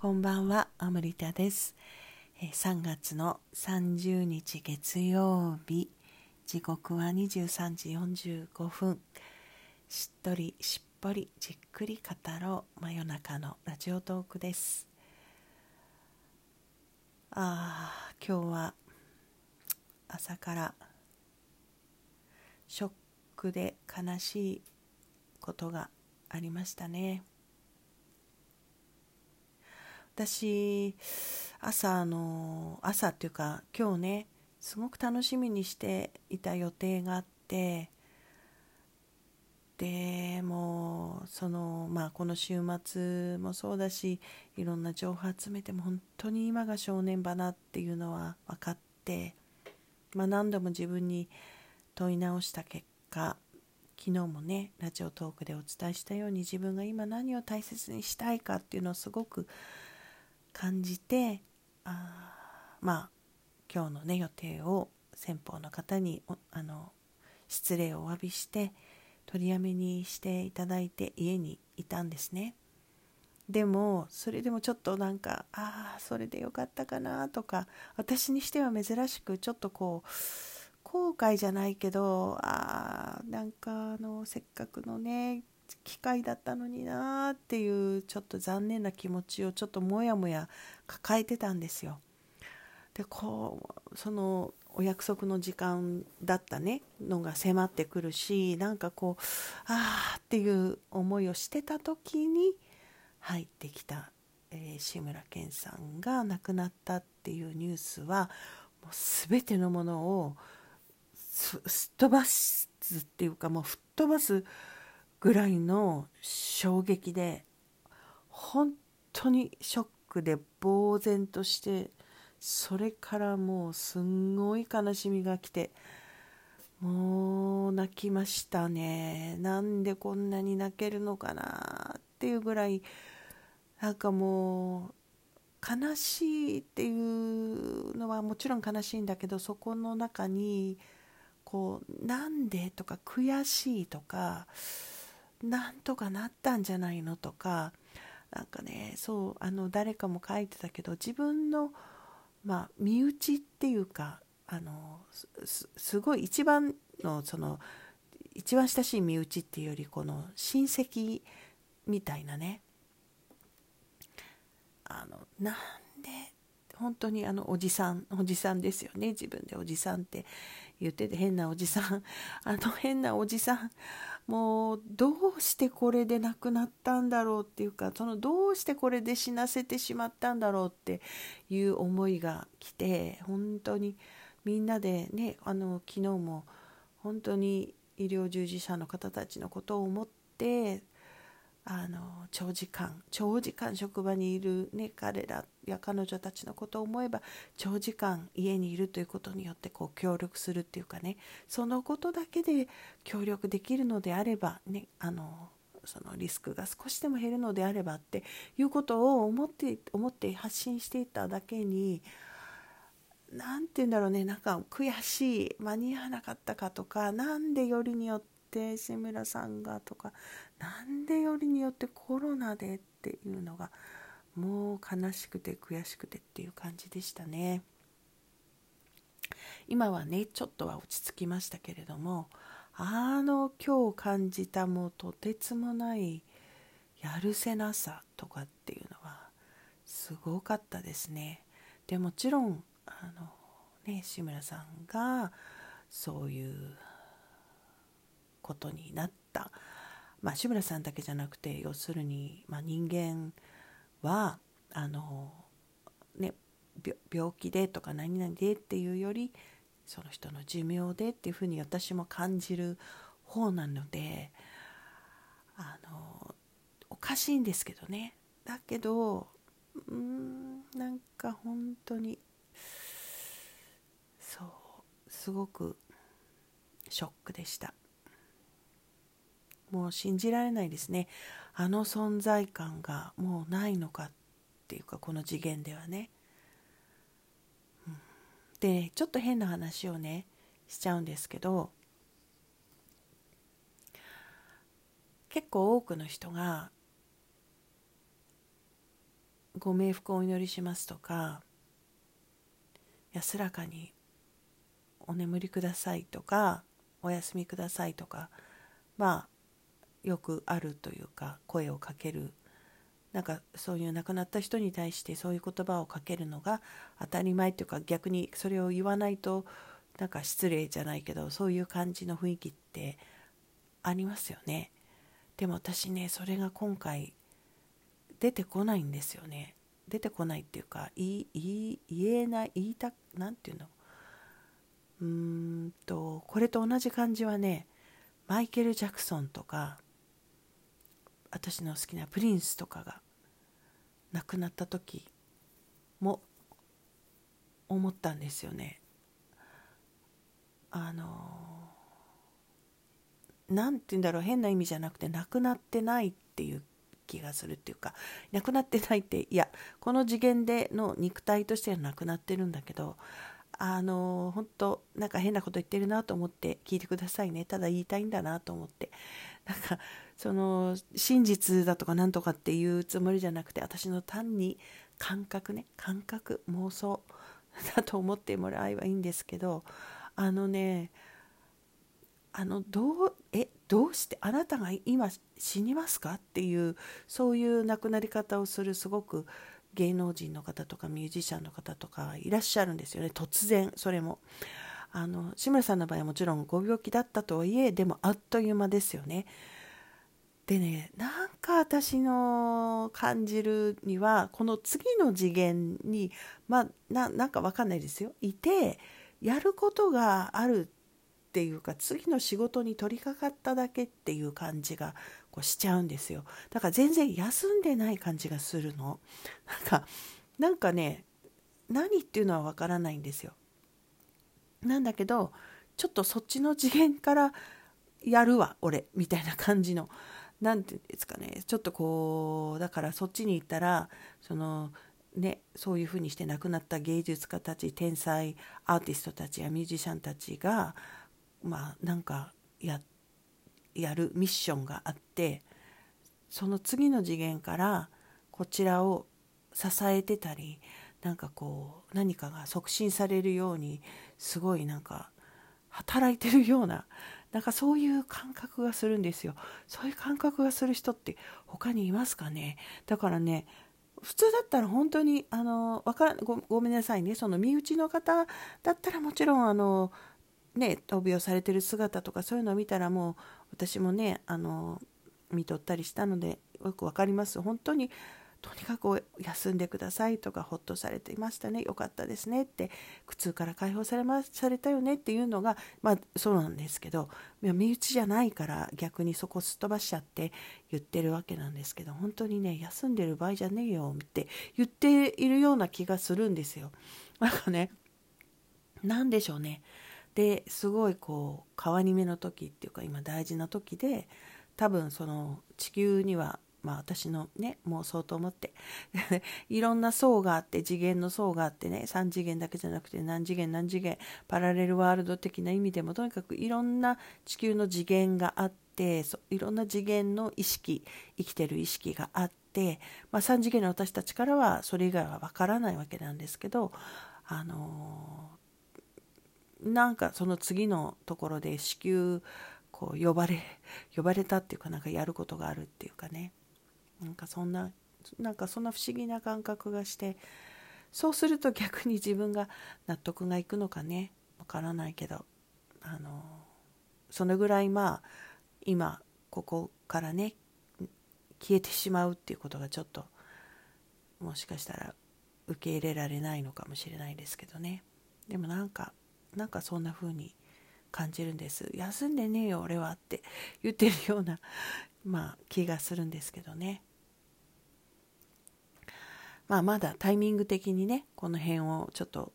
こんばんは、アムリタです。3月の30日月曜日、時刻は23時45分。しっとりしっぽりじっくり語ろう真夜中のラジオトークです。ああ、今日は朝からショックで悲しいことがありましたね。私朝の朝っていうか今日ねすごく楽しみにしていた予定があってでもそのまあこの週末もそうだしいろんな情報集めても本当に今が正念場なっていうのは分かって、まあ、何度も自分に問い直した結果昨日もねラジオトークでお伝えしたように自分が今何を大切にしたいかっていうのをすごく感じてあまあ今日のね予定を先方の方にあの失礼をお詫びして取りやめにしていただいて家にいたんですね。でもそれでもちょっとなんかああそれでよかったかなとか私にしては珍しくちょっとこう後悔じゃないけどああなんかあのせっかくのね機会だったのになっていうちょっと残念な気持ちをちょっともやもや抱えてたんですよ。でこうそのお約束の時間だったねのが迫ってくるしなんかこうああっていう思いをしてた時に入ってきた、えー、志村けんさんが亡くなったっていうニュースはもう全てのものをすっ飛ばすっていうかもう吹っ飛ばすぐらいの衝撃で本当にショックで呆然としてそれからもうすんごい悲しみが来てもう泣きましたね。なんでこんなに泣けるのかなっていうぐらいなんかもう悲しいっていうのはもちろん悲しいんだけどそこの中にこうなんでとか悔しいとかなんとかなったんじゃないのとかなんかねそうあの誰かも書いてたけど自分の、まあ、身内っていうかあのすごい一番のその一番親しい身内っていうよりこの親戚みたいなね。あのなんで本当にあのおじさんおじさんですよね。自分でおじさんって言ってて変なおじさんあの変なおじさんもうどうしてこれで亡くなったんだろうっていうかそのどうしてこれで死なせてしまったんだろうっていう思いが来て本当にみんなでねあの昨日も本当に医療従事者の方たちのことを思ってあの長時間長時間職場にいる、ね、彼らや彼女たちのことを思えば長時間家にいるということによってこう協力するっていうかね。そのことだけで協力できるのであれば、ね、あのそのリスクが少しでも減るのであればっていうことを思って思って発信していただけに何て言うんだろうねなんか悔しい間に合わなかったかとか何でよりによって志村さんがとかなんでよりによってコロナでっていうのがもう悲しくて悔しくてっていう感じでしたね。今はねちょっとは落ち着きましたけれどもあの今日感じたもうとてつもないやるせなさとかっていうのはすごかったですね。でもちろんあのね志村さんがそういうことになった。まあ、志村さんだけじゃなくて要するに、まあ、人間はあの、ね、病気でとか何々でっていうよりその人の寿命でっていうふうに私も感じる方なのであのおかしいんですけどねだけどうんなんか本当にそうすごくショックでした。もう信じられないですね。あの存在感がもうないのかっていうかこの次元ではね、うん、でちょっと変な話をねしちゃうんですけど結構多くの人がご冥福をお祈りしますとか安らかにお眠りくださいとかお休みくださいとかまあよくあるというか声をかける。なんかそういう亡くなった人に対してそういう言葉をかけるのが当たり前というか逆にそれを言わないとなんか失礼じゃないけどそういう感じの雰囲気ってありますよね。でも私ねそれが今回出てこないんですよね。出てこないっていうか言言えない言いた何て言うの？うーんとこれと同じ感じはねマイケル・ジャクソンとか私の好きなプリンスとかが亡くなった時も思ったんですよね。あの何て言うんだろう変な意味じゃなくて亡くなってないっていう気がするっていうか亡くなってないっていやこの次元での肉体としてはなくなってるんだけどあの本当なんか変なこと言ってるなと思って聞いてくださいねただ言いたいんだなと思ってなんかその真実だとかなんとかっていうつもりじゃなくて私の単に感覚ね感覚妄想だと思ってもらえばいいんですけどあのねあのどうえどうしてあなたが今死にますかっていうそういう亡くなり方をするすごく芸能人の方とかミュージシャンの方とかいらっしゃるんですよね突然それも。あの志村さんの場合はもちろんご病気だったとはいえでもあっという間ですよね。でねなんか私の感じるにはこの次の次元にまあなんか分かんないですよ。いてやることがあるっていうか次の仕事に取り掛かっただけっていう感じがこうしちゃうんですよ。だから全然休んでない感じがするの。なんかなんかね何っていうのはわからないんですよ。なんだけどちょっとそっちの次元からやるわ俺みたいな感じの。何て言うんですかね。ちょっとこうだからそっちに行ったらそのね、そういうふうにして亡くなった芸術家たち天才アーティストたちやミュージシャンたちがまあなんかややるミッションがあってその次の次元からこちらを支えてたりなんかこう何かが促進されるようにすごいなんか働いてるようななんかそういう感覚がするんですよ。そういう感覚がする人って他にいますかね？だからね普通だったら本当にあのわかごごめんなさいね。その身内の方だったらもちろんあのね闘病されてる姿とかそういうのを見たらもう私もねあの見とったりしたのでよく分かります。本当にとにかく休んでくださいとかほっとされていましたねよかったですねって苦痛から解放されまされたよねっていうのがまあそうなんですけど身内じゃないから逆にそこすっ飛ばしちゃって言ってるわけなんですけど本当にね休んでる場合じゃねえよって言っているような気がするんですよ。なんかね何でしょうね。ですごいこう変わり目の時っていうか今大事な時で多分その地球にはまあ私のね妄想と思って いろんな層があって次元の層があってね3次元だけじゃなくて何次元何次元パラレルワールド的な意味でもとにかくいろんな地球の次元があっていろんな次元の意識生きてる意識があって、まあ、3次元の私たちからはそれ以外はわからないわけなんですけどあのなんかその次のところで子宮こう呼ばれ呼ばれたっていうかなんかやることがあるっていうかね。なんかそんななんかそんな不思議な感覚がしてそうすると逆に自分が納得がいくのかね。わからないけど。あのそのぐらいまあ今ここからね消えてしまうっていうことがちょっともしかしたら受け入れられないのかもしれないですけどね。でもなんかなんかそんな風に感じるんです。休んでねえよ俺はって言ってるようなまあ気がするんですけどね。まあまだタイミング的にねこの辺をちょっと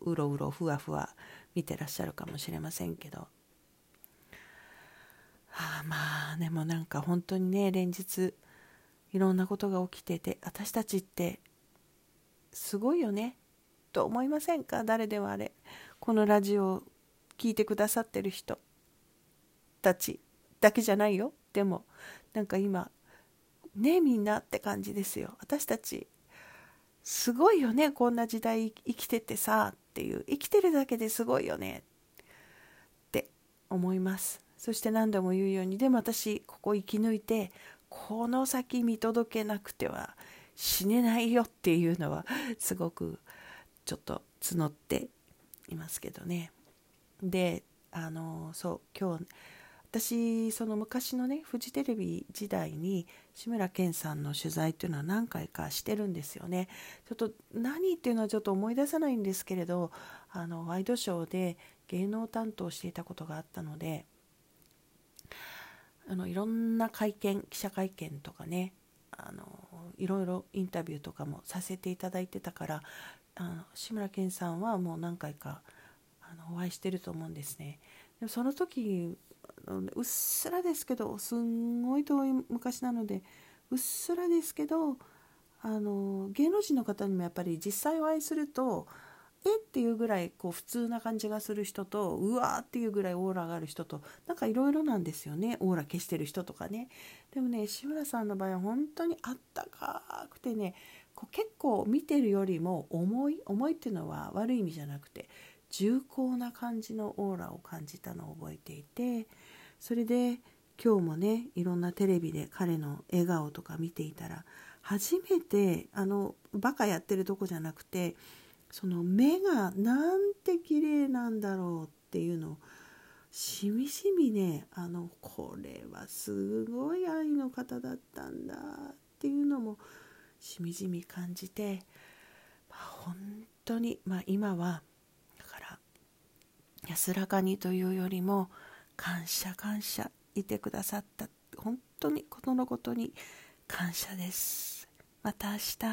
うろうろふわふわ見てらっしゃるかもしれませんけど、はあ、まあでもなんか本当にね連日いろんなことが起きてて私たちってすごいよねと思いませんか？誰でもあれ。このラジオを聴いてくださってる人たちだけじゃないよ。でもなんか今ねみんなって感じですよ。私たちすごいよねこんな時代生きててさっていう。生きてるだけですごいよね。って思います。そして何度も言うようにでも私ここ生き抜いてこの先見届けなくては死ねないよっていうのはすごくちょっと募っていますけどね。であのそう今日私その昔のねフジテレビ時代に志村けんさんの取材っていうのは何回かしてるんですよねちょっと何っていうのはちょっと思い出せないんですけれどあのワイドショーで芸能担当していたことがあったのであのいろんな会見記者会見とかねあのいろいろインタビューとかもさせていただいてたからあの志村けんさんはもう何回かあのお会いしてると思うんですね。でもその時うっすらですけどすんごい遠い昔なのでうっすらですけどあの芸能人の方にもやっぱり実際お会いするとえっていうぐらいこう普通な感じがする人とうわーっていうぐらいオーラがある人となんかいろいろなんですよね。オーラ消してる人とかね。でもね志村さんの場合は本当にあったかくてねこう結構見てるよりも重い重いっていうのは悪い意味じゃなくて重厚な感じのオーラを感じたのを覚えていてそれで今日もねいろんなテレビで彼の笑顔とか見ていたら初めてあのバカやってるとこじゃなくてその目がなんて綺麗なんだろうっていうのをしみじみねあのこれはすごい愛の方だったんだっていうのもしみじみ感じて、まあ、本当に、まあ、今はだから安らかにというよりも感謝感謝いてくださった。本当にことのことに感謝です。また明日。